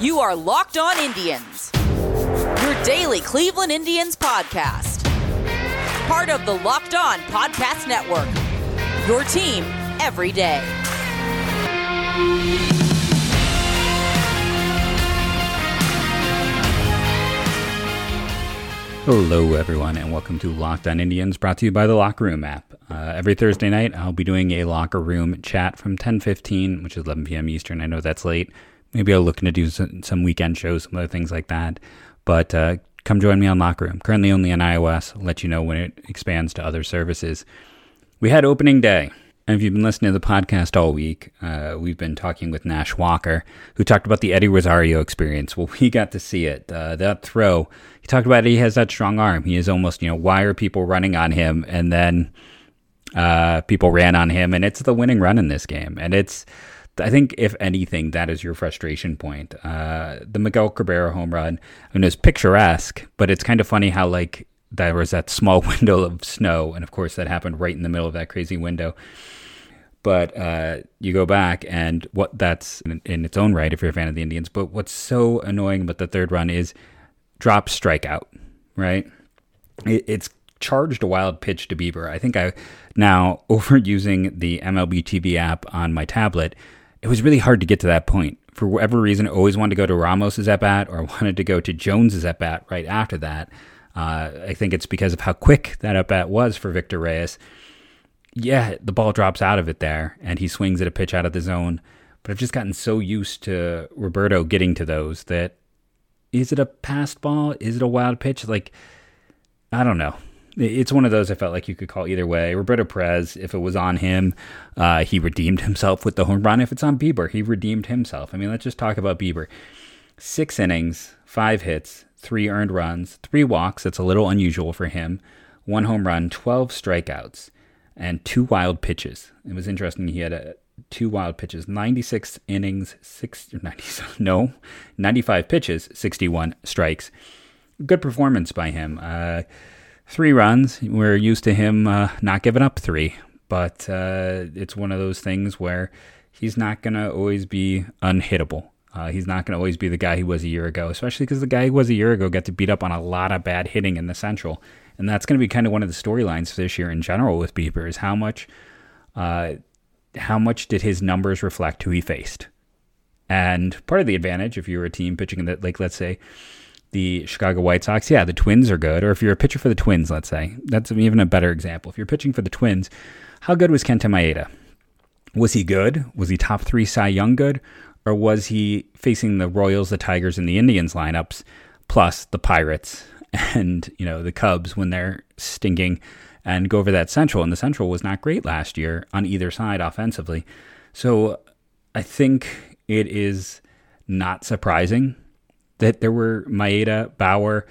You are Locked On Indians, your daily Cleveland Indians podcast. Part of the Locked On Podcast Network, your team every day. Hello, everyone, and welcome to Locked On Indians, brought to you by the Locker Room app. Uh, every Thursday night, I'll be doing a locker room chat from 10:15, which is 11 p.m. Eastern. I know that's late. Maybe I'll look to do some, some weekend shows, some other things like that. But uh, come join me on Locker Room. Currently only on iOS. I'll let you know when it expands to other services. We had opening day. And if you've been listening to the podcast all week, uh, we've been talking with Nash Walker, who talked about the Eddie Rosario experience. Well, we got to see it. Uh, that throw, he talked about he has that strong arm. He is almost, you know, why are people running on him? And then uh, people ran on him, and it's the winning run in this game. And it's, I think, if anything, that is your frustration point. Uh, the Miguel Cabrera home run, I mean, it's picturesque, but it's kind of funny how, like, there was that small window of snow, and of course, that happened right in the middle of that crazy window. But uh, you go back, and what that's in, in, its own right, if you're a fan of the Indians. But what's so annoying about the third run is drop strikeout, right? It, it's charged a wild pitch to Bieber. I think I now overusing the MLB TV app on my tablet, it was really hard to get to that point. For whatever reason, I always wanted to go to Ramos's at bat or wanted to go to Jones's at bat right after that. Uh, I think it's because of how quick that at bat was for Victor Reyes yeah, the ball drops out of it there and he swings at a pitch out of the zone. But I've just gotten so used to Roberto getting to those that is it a passed ball? Is it a wild pitch? Like, I don't know. It's one of those I felt like you could call either way. Roberto Perez, if it was on him, uh, he redeemed himself with the home run. If it's on Bieber, he redeemed himself. I mean, let's just talk about Bieber. Six innings, five hits, three earned runs, three walks. That's a little unusual for him. One home run, 12 strikeouts and two wild pitches. It was interesting. He had a, two wild pitches, 96 innings, six, 90, no, 95 pitches, 61 strikes. Good performance by him. Uh, three runs. We're used to him uh, not giving up three, but uh, it's one of those things where he's not going to always be unhittable. Uh, he's not going to always be the guy he was a year ago, especially because the guy he was a year ago got to beat up on a lot of bad hitting in the Central and that's going to be kind of one of the storylines this year in general with Bieber is how much, uh, how much did his numbers reflect who he faced? And part of the advantage, if you're a team pitching in that, like let's say the Chicago White Sox, yeah, the Twins are good. Or if you're a pitcher for the Twins, let's say that's even a better example. If you're pitching for the Twins, how good was Kenta Maeda? Was he good? Was he top three Cy Young good? Or was he facing the Royals, the Tigers, and the Indians lineups, plus the Pirates and you know the Cubs when they're stinking, and go over that Central. And the Central was not great last year on either side offensively. So I think it is not surprising that there were Maeda, Bauer,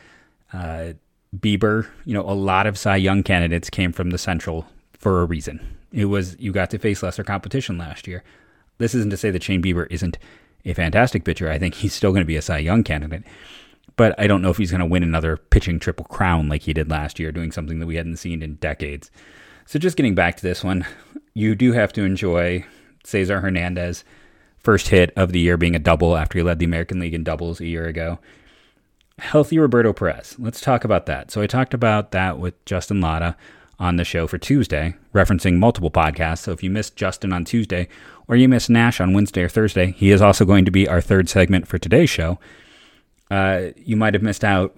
uh, Bieber. You know, a lot of Cy Young candidates came from the Central for a reason. It was you got to face lesser competition last year. This isn't to say that Shane Bieber isn't a fantastic pitcher. I think he's still going to be a Cy Young candidate but I don't know if he's going to win another pitching triple crown like he did last year, doing something that we hadn't seen in decades. So just getting back to this one, you do have to enjoy Cesar Hernandez first hit of the year being a double after he led the American League in doubles a year ago. Healthy Roberto Perez. Let's talk about that. So I talked about that with Justin Latta on the show for Tuesday, referencing multiple podcasts. So if you missed Justin on Tuesday or you missed Nash on Wednesday or Thursday, he is also going to be our third segment for today's show uh, you might have missed out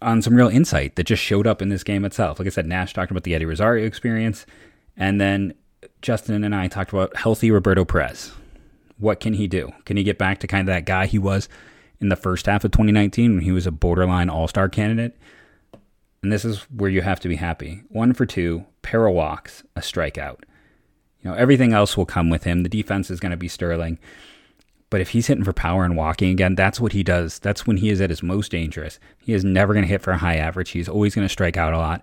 on some real insight that just showed up in this game itself. Like I said, Nash talked about the Eddie Rosario experience, and then Justin and I talked about healthy Roberto Perez. What can he do? Can he get back to kind of that guy he was in the first half of 2019 when he was a borderline all star candidate? And this is where you have to be happy. One for two, pair of walks, a strikeout. You know, everything else will come with him. The defense is going to be sterling. But if he's hitting for power and walking again, that's what he does. That's when he is at his most dangerous. He is never going to hit for a high average. He's always going to strike out a lot.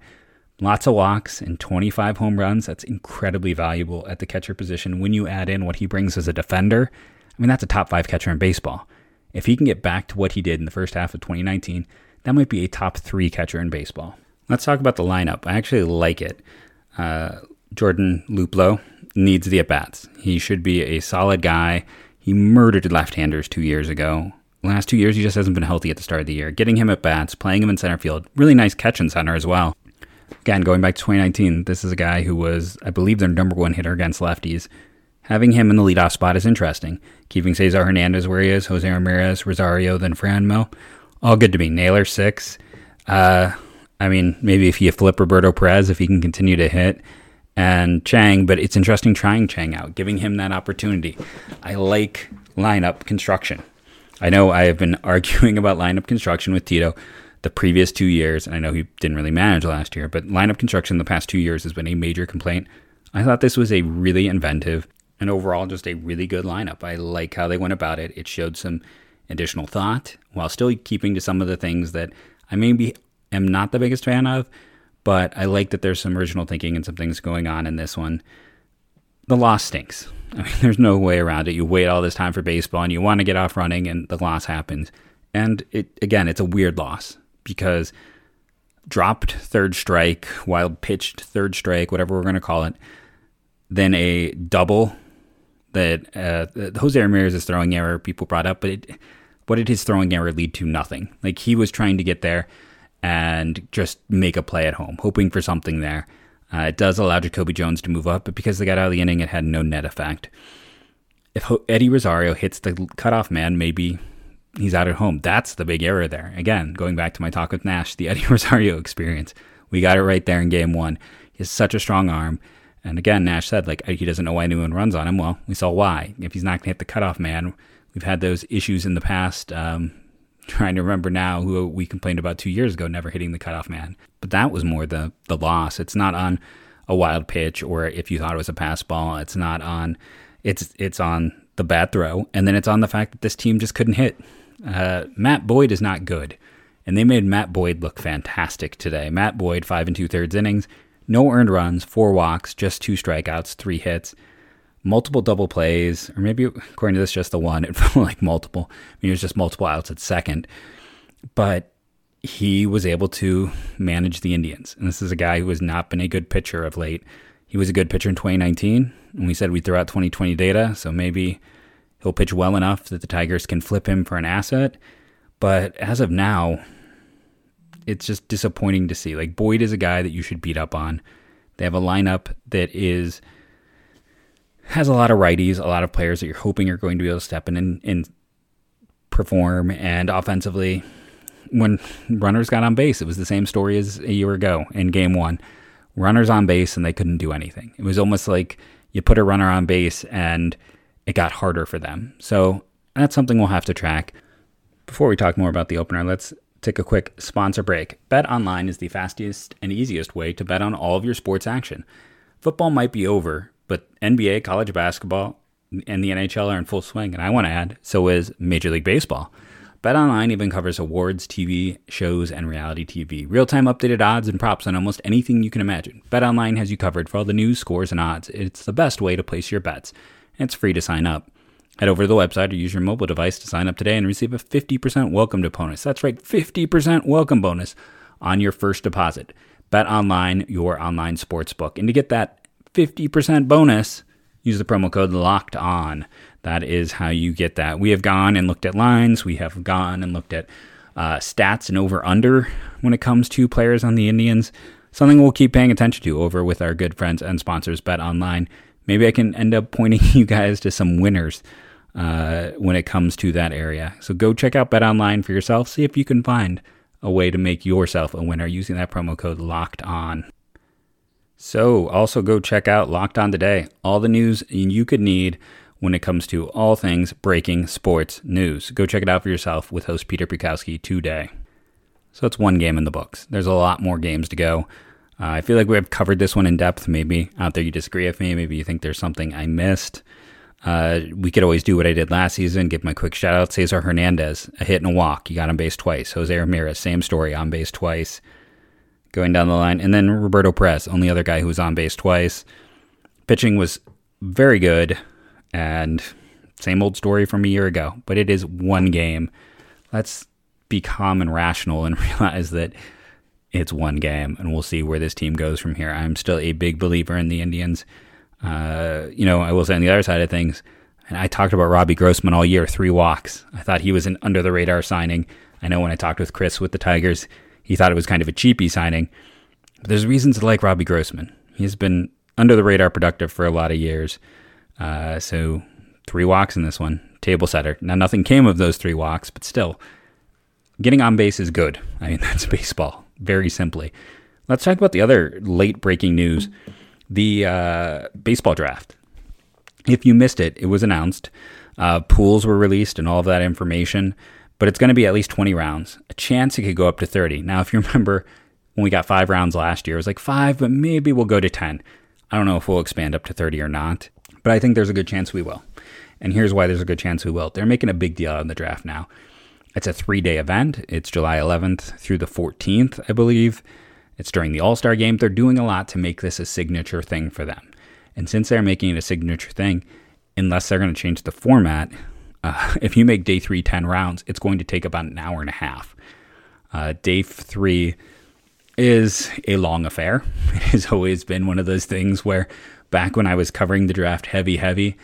Lots of walks and 25 home runs. That's incredibly valuable at the catcher position. When you add in what he brings as a defender, I mean, that's a top five catcher in baseball. If he can get back to what he did in the first half of 2019, that might be a top three catcher in baseball. Let's talk about the lineup. I actually like it. Uh, Jordan Luplow needs the at bats. He should be a solid guy He murdered left-handers two years ago. Last two years, he just hasn't been healthy at the start of the year. Getting him at bats, playing him in center field, really nice catch in center as well. Again, going back to 2019, this is a guy who was, I believe, their number one hitter against lefties. Having him in the leadoff spot is interesting. Keeping Cesar Hernandez where he is, Jose Ramirez, Rosario, then Franmil, all good to me. Naylor six. Uh, I mean, maybe if you flip Roberto Perez, if he can continue to hit, and Chang, but it's interesting trying Chang out, giving him that opportunity. I like lineup construction. I know I have been arguing about lineup construction with Tito the previous two years, and I know he didn't really manage last year, but lineup construction the past two years has been a major complaint. I thought this was a really inventive and overall just a really good lineup. I like how they went about it. It showed some additional thought while still keeping to some of the things that I maybe am not the biggest fan of, but I like that there's some original thinking and some things going on in this one. The loss stinks. I mean, there's no way around it. You wait all this time for baseball and you want to get off running, and the loss happens. And it again, it's a weird loss because dropped third strike, wild pitched third strike, whatever we're going to call it, then a double that uh, Jose Ramirez's throwing error people brought up, but it, what did his throwing error lead to? Nothing. Like he was trying to get there and just make a play at home, hoping for something there. Uh, it does allow Jacoby Jones to move up, but because they got out of the inning, it had no net effect. If Eddie Rosario hits the cutoff man, maybe he's out at home. That's the big error there. Again, going back to my talk with Nash, the Eddie Rosario experience. We got it right there in game one. He has such a strong arm. And again, Nash said, like, he doesn't know why anyone runs on him. Well, we saw why. If he's not going to hit the cutoff man, we've had those issues in the past. Um, trying to remember now who we complained about two years ago never hitting the cutoff man. But that was more the the loss. It's not on a wild pitch or if you thought it was a pass ball. It's not on. It's it's on the bad throw, and then it's on the fact that this team just couldn't hit. Uh, Matt Boyd is not good, and they made Matt Boyd look fantastic today. Matt Boyd, five and two thirds innings, no earned runs, four walks, just two strikeouts, three hits multiple double plays, or maybe according to this, just the one. It felt like multiple. I mean, it was just multiple outs at second. But he was able to manage the Indians. And this is a guy who has not been a good pitcher of late. He was a good pitcher in 2019, and we said we'd throw out 2020 data, so maybe he'll pitch well enough that the Tigers can flip him for an asset. But as of now, it's just disappointing to see. Like, Boyd is a guy that you should beat up on. They have a lineup that is has a lot of righties, a lot of players that you're hoping are going to be able to step in and, and perform. And offensively, when runners got on base, it was the same story as a year ago in game one. Runners on base and they couldn't do anything. It was almost like you put a runner on base and it got harder for them. So that's something we'll have to track. Before we talk more about the opener, let's take a quick sponsor break. Bet online is the fastest and easiest way to bet on all of your sports action. Football might be over, but NBA, college basketball, and the NHL are in full swing. And I want to add, so is Major League Baseball. BetOnline even covers awards, TV shows, and reality TV. Real-time updated odds and props on almost anything you can imagine. BetOnline has you covered for all the news, scores, and odds. It's the best way to place your bets. And it's free to sign up. Head over to the website or use your mobile device to sign up today and receive a 50% welcome bonus. That's right, 50% welcome bonus on your first deposit. Bet online, your online sports book. And to get that 50% bonus, use the promo code locked on. That is how you get that. We have gone and looked at lines. We have gone and looked at uh, stats and over under when it comes to players on the Indians. Something we'll keep paying attention to over with our good friends and sponsors, Bet Online. Maybe I can end up pointing you guys to some winners uh, when it comes to that area. So go check out Bet Online for yourself. See if you can find a way to make yourself a winner using that promo code locked on. So, also go check out Locked On Today, all the news you could need when it comes to all things breaking sports news. Go check it out for yourself with host Peter Bukowski today. So, it's one game in the books. There's a lot more games to go. Uh, I feel like we have covered this one in depth. Maybe out there you disagree with me. Maybe you think there's something I missed. Uh, we could always do what I did last season. Give my quick shout out. Cesar Hernandez, a hit and a walk. You got on base twice. Jose Ramirez, same story, on base twice going down the line. And then Roberto Perez, only other guy who was on base twice. Pitching was very good and same old story from a year ago, but it is one game. Let's be calm and rational and realize that it's one game and we'll see where this team goes from here. I'm still a big believer in the Indians. Uh, you know, I will say on the other side of things, And I talked about Robbie Grossman all year, three walks. I thought he was an under the radar signing. I know when I talked with Chris with the Tigers, he thought it was kind of a cheapy signing. But there's reasons to like Robbie Grossman. He's been under the radar productive for a lot of years. Uh, so three walks in this one, table setter. Now nothing came of those three walks, but still, getting on base is good. I mean that's baseball, very simply. Let's talk about the other late breaking news: the uh, baseball draft. If you missed it, it was announced. Uh, pools were released and all of that information, but it's going to be at least 20 rounds. A chance it could go up to 30. Now, if you remember when we got five rounds last year, it was like five, but maybe we'll go to 10. I don't know if we'll expand up to 30 or not, but I think there's a good chance we will. And here's why there's a good chance we will. They're making a big deal of the draft now. It's a three day event. It's July 11th through the 14th, I believe. It's during the All Star game. They're doing a lot to make this a signature thing for them. And since they're making it a signature thing, unless they're going to change the format, uh, if you make day three 10 rounds, it's going to take about an hour and a half. Uh, day three is a long affair. It has always been one of those things where back when I was covering the draft heavy, heavy,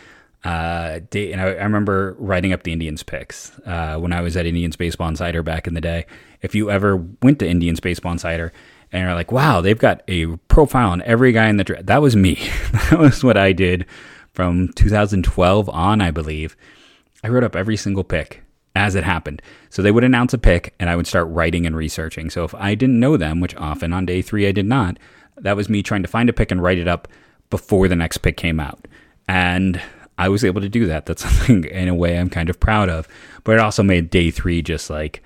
uh, and I, I, remember writing up the Indians picks uh, when I was at Indians Baseball Insider back in the day. If you ever went to Indians Baseball Insider and you're like, wow, they've got a profile on every guy in the draft. That was me. that was what I did from 2012 on, I believe. I wrote up every single pick as it happened. So they would announce a pick and I would start writing and researching. So if I didn't know them, which often on day three I did not, that was me trying to find a pick and write it up before the next pick came out. And I was able to do that. That's something in a way I'm kind of proud of. But it also made day three just like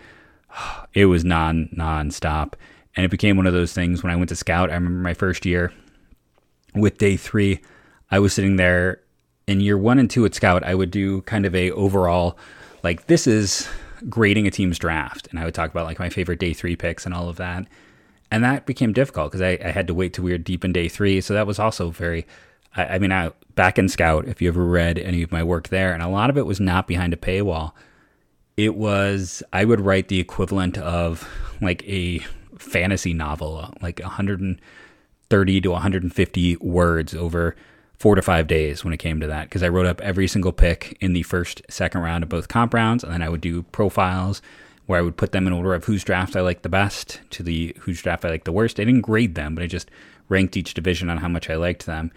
it was non non-stop and it became one of those things when I went to scout. I remember my first year with day three, I was sitting there in year one and two at scout. I would do kind of a overall, like this is grading a team's draft, and I would talk about like my favorite day three picks and all of that. And that became difficult because I, I, had to wait till we were deep in day three. So that was also very, I, I mean, I back in scout. If you ever read any of my work there, and a lot of it was not behind a paywall. It was I would write the equivalent of like a fantasy novel, like 130 to 150 words over four to five days when it came to that because I wrote up every single pick in the first, second round of both comp rounds, and then I would do profiles where I would put them in order of whose draft I liked the best to the whose draft I liked the worst. I didn't grade them, but I just ranked each division on how much I liked them.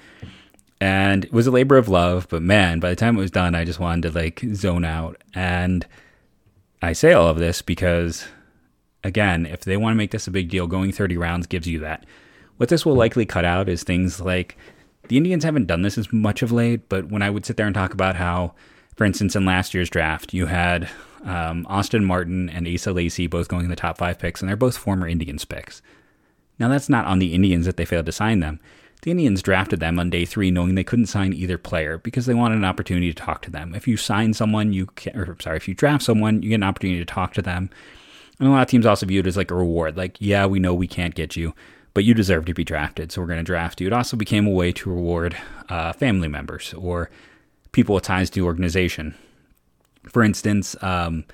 And it was a labor of love, but man, by the time it was done, I just wanted to like zone out. And I say all of this because again, if they want to make this a big deal, going 30 rounds gives you that. What this will likely cut out is things like the Indians haven't done this as much of late, but when I would sit there and talk about how, for instance, in last year's draft, you had um, Austin Martin and Asa Lacy both going in the top five picks, and they're both former Indians picks. Now, that's not on the Indians that they failed to sign them. The Indians drafted them on day three, knowing they couldn't sign either player because they wanted an opportunity to talk to them. If you sign someone, you can, or sorry, if you draft someone, you get an opportunity to talk to them and a lot of teams also view it as like a reward. Like, yeah, we know we can't get you, but you deserve to be drafted, so we're going to draft you. It also became a way to reward uh, family members or people with ties to the organization. For instance, um,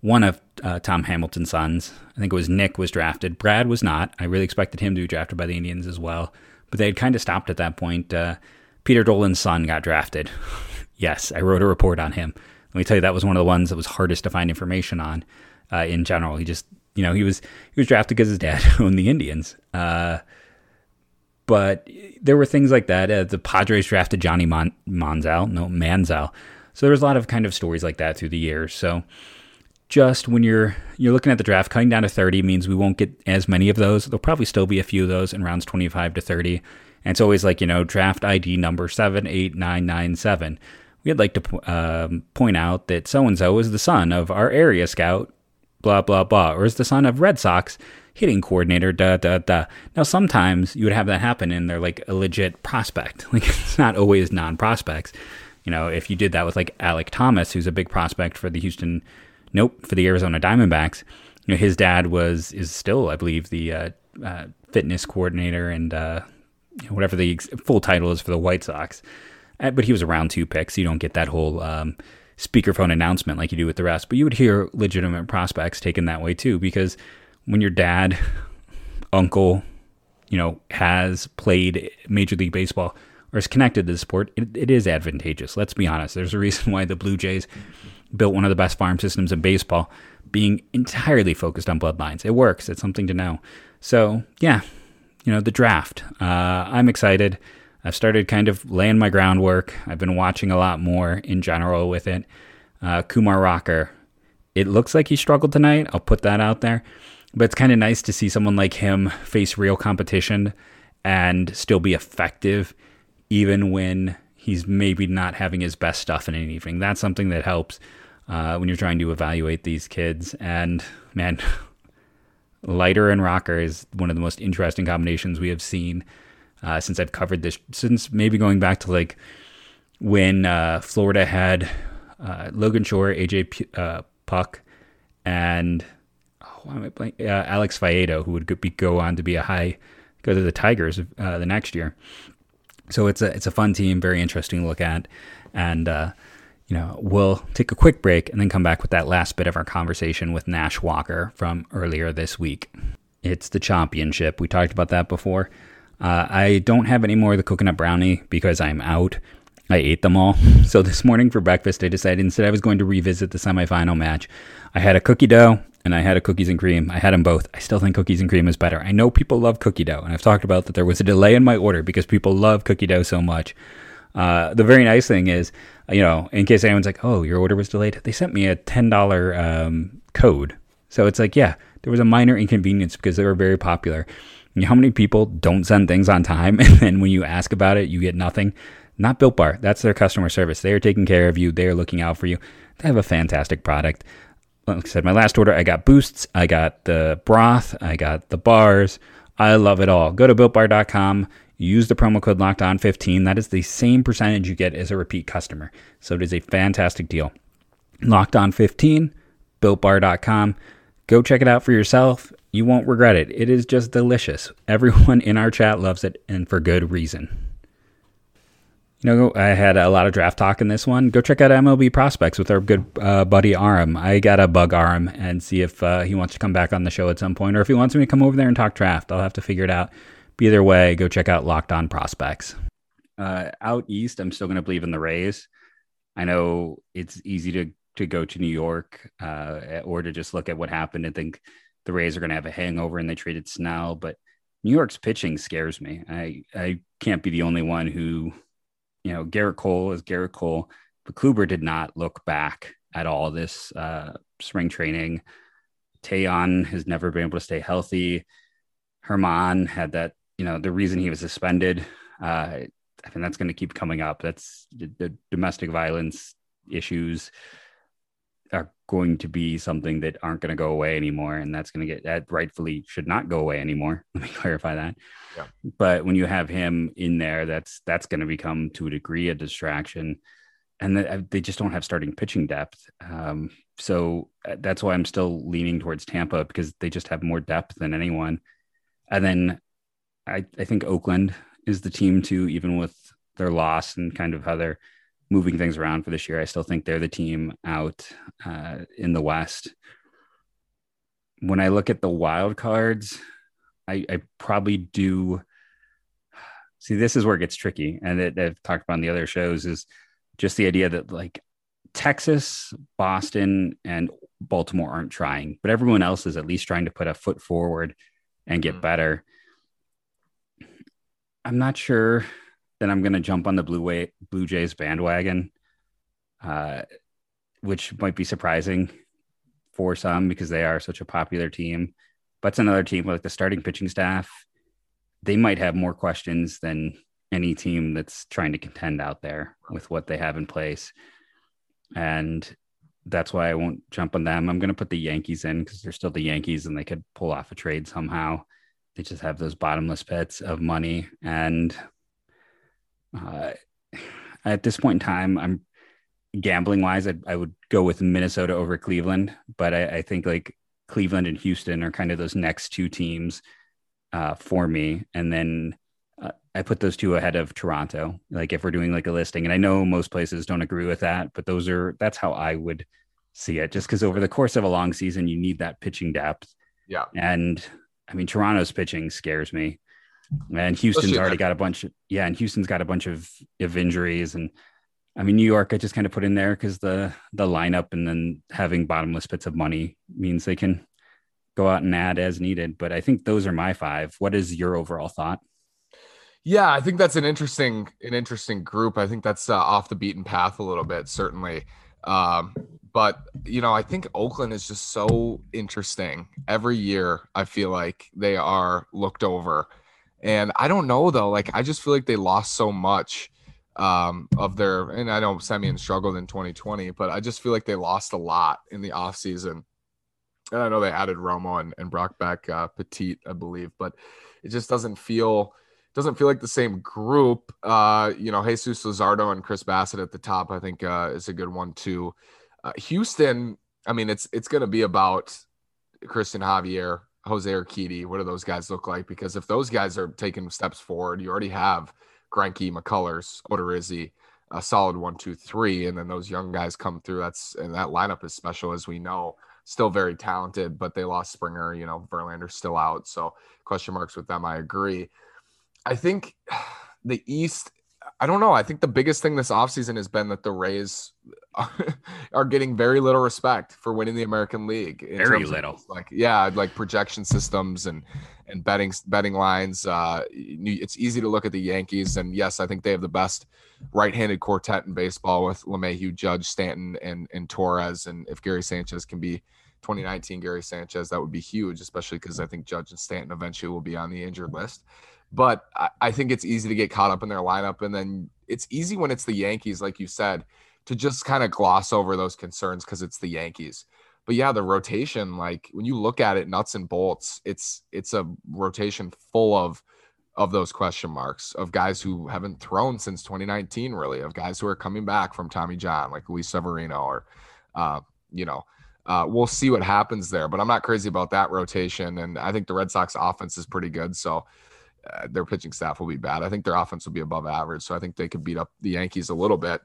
one of uh, Tom Hamilton's sons, I think it was Nick, was drafted. Brad was not. I really expected him to be drafted by the Indians as well, but they had kind of stopped at that point. Uh, Peter Dolan's son got drafted. yes, I wrote a report on him. Let me tell you, that was one of the ones that was hardest to find information on uh, in general. He just, you know, he was he was drafted because his dad owned the Indians. Uh, but there were things like that. Uh, the Padres drafted Johnny Mon- Monzal, no Manziel. So there was a lot of kind of stories like that through the years. So just when you're you're looking at the draft, cutting down to 30 means we won't get as many of those. There'll probably still be a few of those in rounds 25 to 30. And it's always like, you know, draft ID number 78997. We'd like to um, point out that so and so is the son of our area scout, blah, blah, blah, or is the son of Red Sox hitting coordinator, da, da, da. Now, sometimes you would have that happen and they're like a legit prospect. Like, it's not always non prospects. You know, if you did that with like Alek Thomas, who's a big prospect for the Houston, nope, for the Arizona Diamondbacks, you know, his dad was, is still, I believe, the uh, uh, fitness coordinator and uh, whatever the full title is for the White Sox. Uh, but he was around two picks. You don't get that whole um, speakerphone announcement like you do with the rest. But you would hear legitimate prospects taken that way too, because when your dad, uncle, you know, has played Major League Baseball, or is connected to the sport, it, it is advantageous. Let's be honest. There's a reason why the Blue Jays built one of the best farm systems in baseball, being entirely focused on bloodlines. It works. It's something to know. So yeah, you know the draft. Uh, I'm excited. I've started kind of laying my groundwork. I've been watching a lot more in general with it. Uh, Kumar Rocker, it looks like he struggled tonight. I'll put that out there. But it's kind of nice to see someone like him face real competition and still be effective, even when he's maybe not having his best stuff in an evening. That's something that helps uh, when you're trying to evaluate these kids. And man, Leiter and Rocker is one of the most interesting combinations we have seen uh, since I've covered this, since maybe going back to like when uh, Florida had uh, Logan Shore, AJ P- uh, Puk, and oh, why am I playing? Uh, Alex Faedo, who would be, go on to be a high, go to the Tigers the next year. So it's a it's a fun team, very interesting to look at, and you know, we'll take a quick break and then come back with that last bit of our conversation with Nash Walker from earlier this week. It's the championship. We talked about that before. Uh, I don't have any more of the coconut brownie because I'm out. I ate them all. So this morning for breakfast, I decided instead I was going to revisit the semifinal match. I had a cookie dough and I had a cookies and cream. I had them both. I still think cookies and cream is better. I know people love cookie dough, and I've talked about that there was a delay in my order because people love cookie dough so much. Uh, the very nice thing is, you know, in case anyone's like, "Oh, your order was delayed," they sent me a ten dollar um, code. So it's like, yeah, there was a minor inconvenience because they were very popular. You know how many people don't send things on time, and then when you ask about it, you get nothing. Not Built Bar. That's their customer service. They are taking care of you. They are looking out for you. They have a fantastic product. Like I said, my last order, I got boosts, I got the broth, I got the bars. I love it all. Go to builtbar.com. Use the promo code locked on 15. That is the same percentage you get as a repeat customer. So it is a fantastic deal. Locked on 15, builtbar.com. Go check it out for yourself. You won't regret it. It is just delicious. Everyone in our chat loves it and for good reason. You know, I had a lot of draft talk in this one. Go check out MLB prospects with our good uh, buddy Aram. I got to bug Aram and see if uh, he wants to come back on the show at some point, or if he wants me to come over there and talk draft. I'll have to figure it out. But either way, go check out Locked On Prospects. Uh, out east, I'm still going to believe in the Rays. I know it's easy to to go to New York uh, or to just look at what happened and think the Rays are going to have a hangover and they traded Snell, but New York's pitching scares me. I I can't be the only one who, you know, Gerrit Cole is Gerrit Cole, but Kluber did not look back at all this uh, spring training. Taillon has never been able to stay healthy. Germán had that you know the reason he was suspended. Uh, I think that's going to keep coming up. That's the, the domestic violence issues are going to be something that aren't going to go away anymore, and that's going to get that rightfully should not go away anymore. Let me clarify that. Yeah. But when you have him in there, that's that's going to become to a degree a distraction, and the, uh, they just don't have starting pitching depth. Um, so uh, that's why I'm still leaning towards Tampa because they just have more depth than anyone. And then I, I think Oakland is the team too, even with their loss and kind of how they're moving things around for this year. I still think they're the team out uh, in the West. When I look at the wild cards, I, I probably do see this is where it gets tricky, and that I've talked about on the other shows is just the idea that like Texas, Boston, and Baltimore aren't trying, but everyone else is at least trying to put a foot forward and get mm. better. I'm not sure that I'm going to jump on the Blue Way Blue Jays bandwagon, uh, which might be surprising for some because they are such a popular team. But it's another team like the starting pitching staff. They might have more questions than any team that's trying to contend out there with what they have in place. And that's why I won't jump on them. I'm going to put the Yankees in because they're still the Yankees and they could pull off a trade somehow. They just have those bottomless pits of money. And uh, at this point in time, I'm gambling wise, I, I would go with Minnesota over Cleveland. But I, I, think like Cleveland and Houston are kind of those next two teams uh, for me. And then uh, I put those two ahead of Toronto. Like if we're doing like a listing, and I know most places don't agree with that, but those are that's how I would see it. Just because over the course of a long season, you need that pitching depth. Yeah. And I mean, Toronto's pitching scares me. And Houston's Especially already got a bunch of yeah, and Houston's got a bunch of, of injuries and I mean, New York, I just kind of put in there because the the lineup and then having bottomless pits of money means they can go out and add as needed. But I think those are my five. What is your overall thought? Yeah, I think that's an interesting an interesting group. I think that's uh, off the beaten path a little bit, certainly. Um, but you know, I think Oakland is just so interesting. Every year, I feel like they are looked over, and I don't know though. Like, I just feel like they lost so much um, of their and I know Semien struggled in 2020, but I just feel like they lost a lot in the offseason. And I know they added Romo and, and brought back uh, Petit, I believe, but it just doesn't feel doesn't feel like the same group. Uh, you know, Jesus Luzardo and Chris Bassitt at the top, I think uh, is a good one too. Uh, Houston, I mean, it's it's going to be about Cristian Javier, Jose Urquidy. What do those guys look like? Because if those guys are taking steps forward, you already have Greinke, McCullers, Odorizzi, a solid one, two, three, and then those young guys come through. That's and that lineup is special, as we know. Still very talented, but they lost Springer. You know, Verlander's still out, so question marks with them. I agree. I think the East. I don't know. I think the biggest thing this offseason has been that the Rays are getting very little respect for winning the American League. Very little. Like yeah, like projection systems and and betting betting lines. Uh, it's easy to look at the Yankees, and yes, I think they have the best right-handed quartet in baseball with LeMahieu, Judge, Stanton, and and Torres. And if Gary Sanchez can be 2019 Gary Sanchez, that would be huge, especially because I think Judge and Stanton eventually will be on the injured list. But I, I think it's easy to get caught up in their lineup, and then it's easy when it's the Yankees, like you said, to just kind of gloss over those concerns because it's the Yankees but yeah, the rotation, like when you look at it nuts and bolts, it's it's a rotation full of of those question marks of guys who haven't thrown since 2019, really, of guys who are coming back from Tommy John, like Luis Severino, or uh, you know, uh, we'll see what happens there. But I'm not crazy about that rotation, and I think the Red Sox offense is pretty good, so. Uh, their pitching staff will be bad. I think their offense will be above average, so I think they could beat up the Yankees a little bit.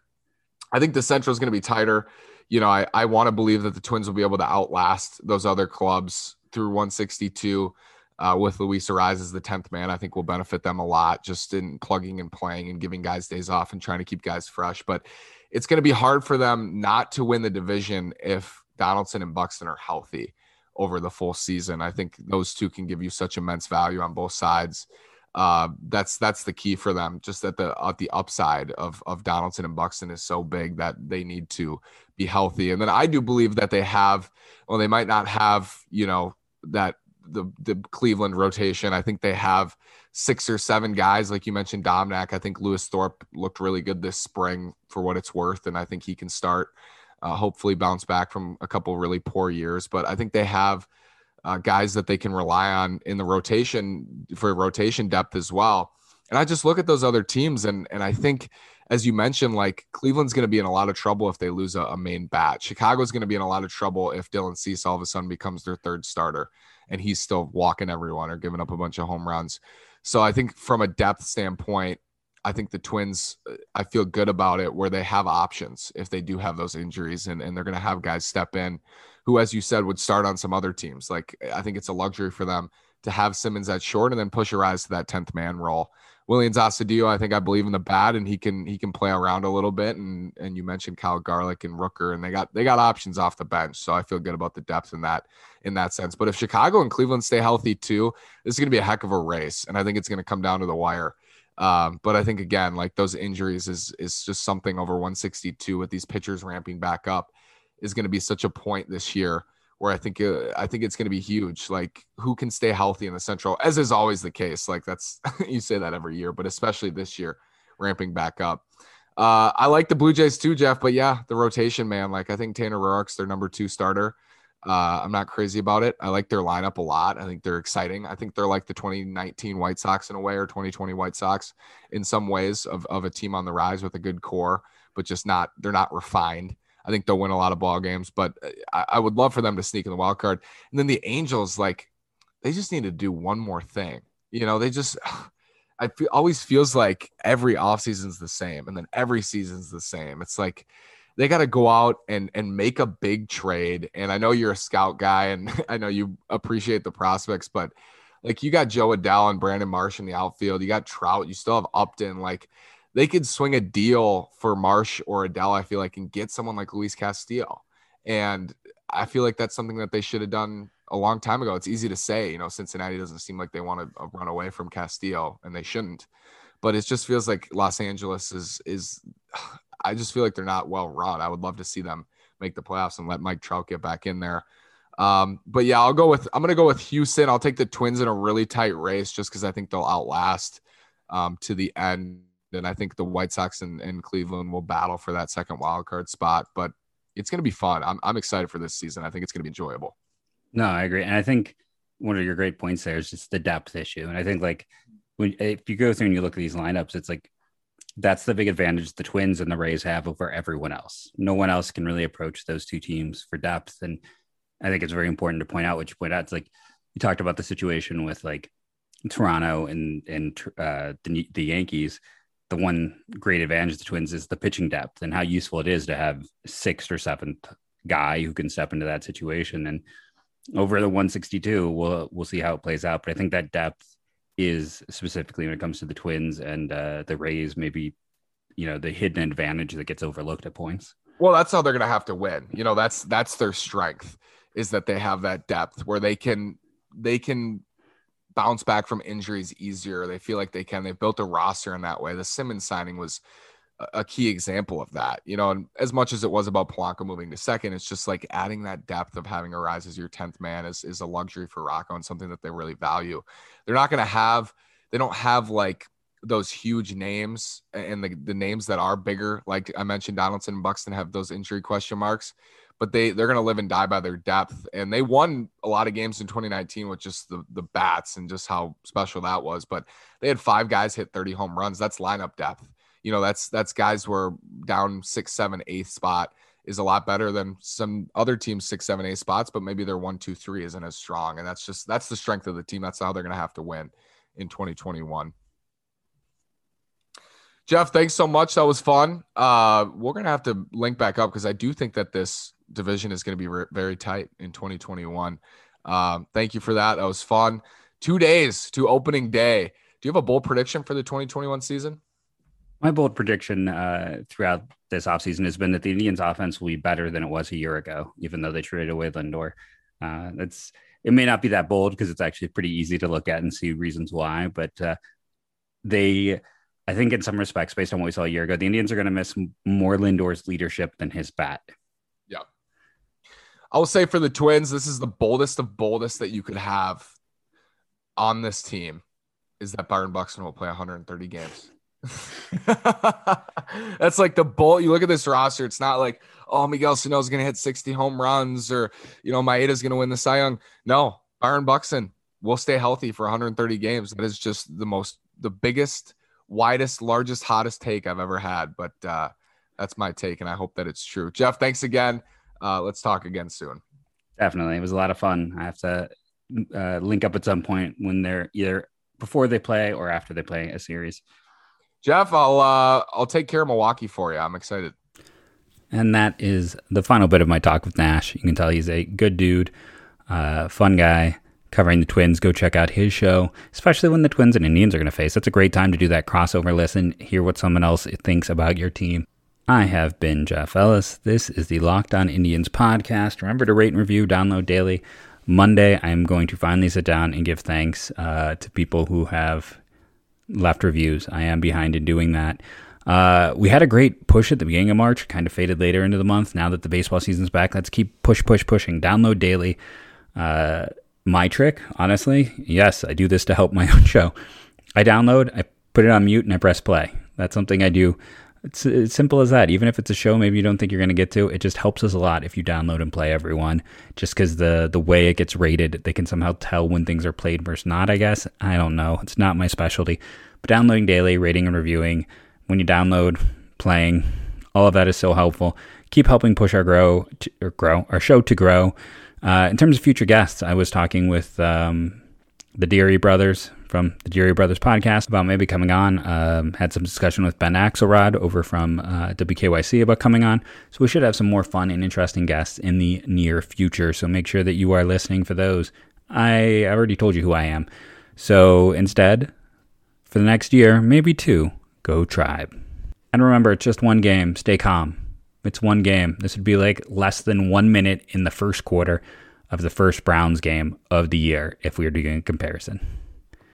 I think the Central is going to be tighter you know, I, I want to believe that the Twins will be able to outlast those other clubs through 162 uh, with Luis Arraez as the 10th man. I think will benefit them a lot just in plugging and playing and giving guys days off and trying to keep guys fresh. But it's going to be hard for them not to win the division if Donaldson and Buxton are healthy over the full season. I think those two can give you such immense value on both sides uh, that's that's the key for them. Just that the at the upside of of Donaldson and Buxton is so big that they need to be healthy. And then I do believe that they have. Well, they might not have you know that the the Cleveland rotation. I think they have six or seven guys, like you mentioned, Domnack. I think Lewis Thorpe looked really good this spring for what it's worth, and I think he can start. Uh, hopefully, bounce back from a couple really poor years. But I think they have uh, guys that they can rely on in the rotation for rotation depth as well. And I just look at those other teams, and and I think, as you mentioned, like Cleveland's going to be in a lot of trouble if they lose a, a main bat. Chicago's going to be in a lot of trouble if Dylan Cease all of a sudden becomes their third starter, and he's still walking everyone or giving up a bunch of home runs. So I think from a depth standpoint, I think the Twins, uh, I feel good about it where they have options if they do have those injuries and, and they're going to have guys step in who, as you said, would start on some other teams. Like I think it's a luxury for them to have Simmons at short and then push Arraez to that 10th man role. Willians Astudillo, I think I believe in the bat and he can he can play around a little bit. And and you mentioned Kyle Garlick and Rooker, and they got they got options off the bench. So I feel good about the depth in that in that sense. But if Chicago and Cleveland stay healthy too, this is gonna be a heck of a race. And I think it's gonna come down to the wire. Um, but I think again, like those injuries is is just something over 162 with these pitchers ramping back up is going to be such a point this year where I think uh, I think it's going to be huge. Like who can stay healthy in the Central, as is always the case. Like that's you say that every year, but especially this year, ramping back up. Uh, I like the Blue Jays too, Jeff. But yeah, the rotation, man. Like I think Tanner Roark's their number two starter. Uh, I'm not crazy about it. I like their lineup a lot. I think they're exciting. I think they're like the 2019 White Sox in a way, or 2020 White Sox in some ways of, of a team on the rise with a good core, but just not they're not refined. I think they'll win a lot of ball games, but uh, I, I would love for them to sneak in the wild card. And then the Angels, like they just need to do one more thing. You know, they just I always feels like every offseason's the same, and then every season's the same. It's like they got to go out and and make a big trade. And I know you're a scout guy, and I know you appreciate the prospects, but Like you got Jo Adell and Brandon Marsh in the outfield. You got Trout. You still have Upton. Like they could swing a deal for Marsh or Adell, I feel like, and get someone like Luis Castillo. And I feel like that's something that they should have done a long time ago. It's easy to say, you know, Cincinnati doesn't seem like they want to uh, run away from Castillo, and they shouldn't. But it just feels like Los Angeles is is. I just feel like they're not well run. I would love to see them make the playoffs and let Mike Trout get back in there. Um, but yeah, I'll go with I'm gonna go with Houston. I'll take the Twins in a really tight race just because I think they'll outlast um, to the end. And I think the White Sox and, and Cleveland will battle for that second wild card spot. But it's gonna be fun. I'm I'm excited for this season. I think it's gonna be enjoyable. No, I agree. And I think one of your great points there is just the depth issue. And I think like when if you go through and you look at these lineups, it's like that's the big advantage the Twins and the Rays have over everyone else. No one else can really approach those two teams for depth. And I think it's very important to point out what you point out. It's like you talked about the situation with like Toronto and and uh, the the Yankees. The one great advantage of the Twins is the pitching depth and how useful it is to have sixth or seventh guy who can step into that situation. And over the 162, we'll we'll see how it plays out. But I think that depth is specifically when it comes to the Twins and uh, the Rays, maybe you know the hidden advantage that gets overlooked at points. Well, that's how they're going to have to win. You know, that's that's their strength is that they have that depth where they can they can bounce back from injuries easier. They feel like they can. They've built a roster in that way. The Simmons signing was a key example of that. You know, and as much as it was about Polanco moving to second, it's just like adding that depth of having Arraez as your 10th man is, is a luxury for Rocco and something that they really value. They're not going to have, they don't have like those huge names and the, the names that are bigger. Like I mentioned, Donaldson and Buxton have those injury question marks, but they, they're going to live and die by their depth. And they won a lot of games in 2019 with just the, the bats and just how special that was. But they had five guys hit 30 home runs. That's lineup depth you know that's that's guys who are down six, seven, eighth spot is a lot better than some other teams six, seven, eight spots, but maybe their one, two, three isn't as strong, and that's just that's the strength of the team. That's how they're going to have to win in 2021. Jeff, thanks so much. That was fun. Uh, we're gonna have to link back up because I do think that this division is going to be re- very tight in 2021. Um, thank you for that. That was fun. Two days to opening day. Do you have a bold prediction for the 2021 season? My bold prediction uh, throughout this offseason has been that the Indians offense will be better than it was a year ago, even though they traded away Lindor. Uh, that's it may not be that bold because it's actually pretty easy to look at and see reasons why, but uh, they, I think, in some respects, based on what we saw a year ago, the Indians are going to miss more Lindor's leadership than his bat. Yeah. I will say for the Twins, this is the boldest of boldest that you could have on this team is that Byron Buxton will play 130 games. That's like the bull. You look at this roster, it's not like, oh, Miguel Sano is going to hit 60 home runs or, you know, Maeda's going to win the Cy Young. No, Byron Buxton will stay healthy for 130 games. That is just the most, the biggest, widest, largest, hottest take I've ever had. But uh, that's my take, and I hope that it's true. Jeff, thanks again. Uh, let's talk again soon. Definitely. It was a lot of fun. I have to uh, link up at some point when they're either before they play or after they play a series. Jeff, I'll uh, I'll take care of Milwaukee for you. I'm excited. And that is the final bit of my talk with Nash. You can tell he's a good dude, uh, fun guy, covering the Twins. Go check out his show, especially when the Twins and Indians are going to face. That's a great time to do that crossover listen, hear what someone else thinks about your team. I have been Jeff Ellis. This is the Locked On Indians podcast. Remember to rate and review, download daily. Monday, I am going to finally sit down and give thanks uh, to people who have left reviews. I am behind in doing that. Uh, we had a great push at the beginning of March, kind of faded later into the month. Now that the baseball season's back, let's keep push, push, pushing. Download daily. Uh, my trick, honestly, yes, I do this to help my own show. I download, I put it on mute, and I press play. That's something I do it's as simple as that. Even if it's a show maybe you don't think you're going to get to, it just helps us a lot if you download and play everyone. Just because the the way it gets rated, they can somehow tell when things are played versus not. I guess I don't know. It's not my specialty. But downloading daily, rating and reviewing. When you download, playing, all of that is so helpful. Keep helping push our grow to, or grow our show to grow. Uh, in terms of future guests, I was talking with um, the Deary brothers from the Deary Brothers podcast about maybe coming on. Um, had some discussion with Ben Axelrod over from uh, WKYC about coming on. So we should have some more fun and interesting guests in the near future. So make sure that you are listening for those. I already told you who I am. So instead, for the next year, maybe two, go tribe. And remember, it's just one game. Stay calm. It's one game. This would be like less than one minute in the first quarter of the first Browns game of the year if we were doing a comparison.